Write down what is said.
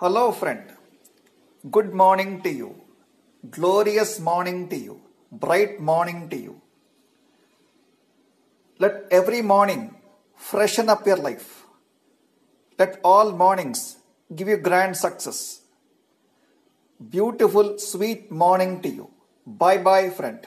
Hello, friend. Good morning to you. Glorious morning to you. Bright morning to you. Let every morning freshen up your life. Let all mornings give you grand success. Beautiful, sweet morning to you. Bye bye, friend.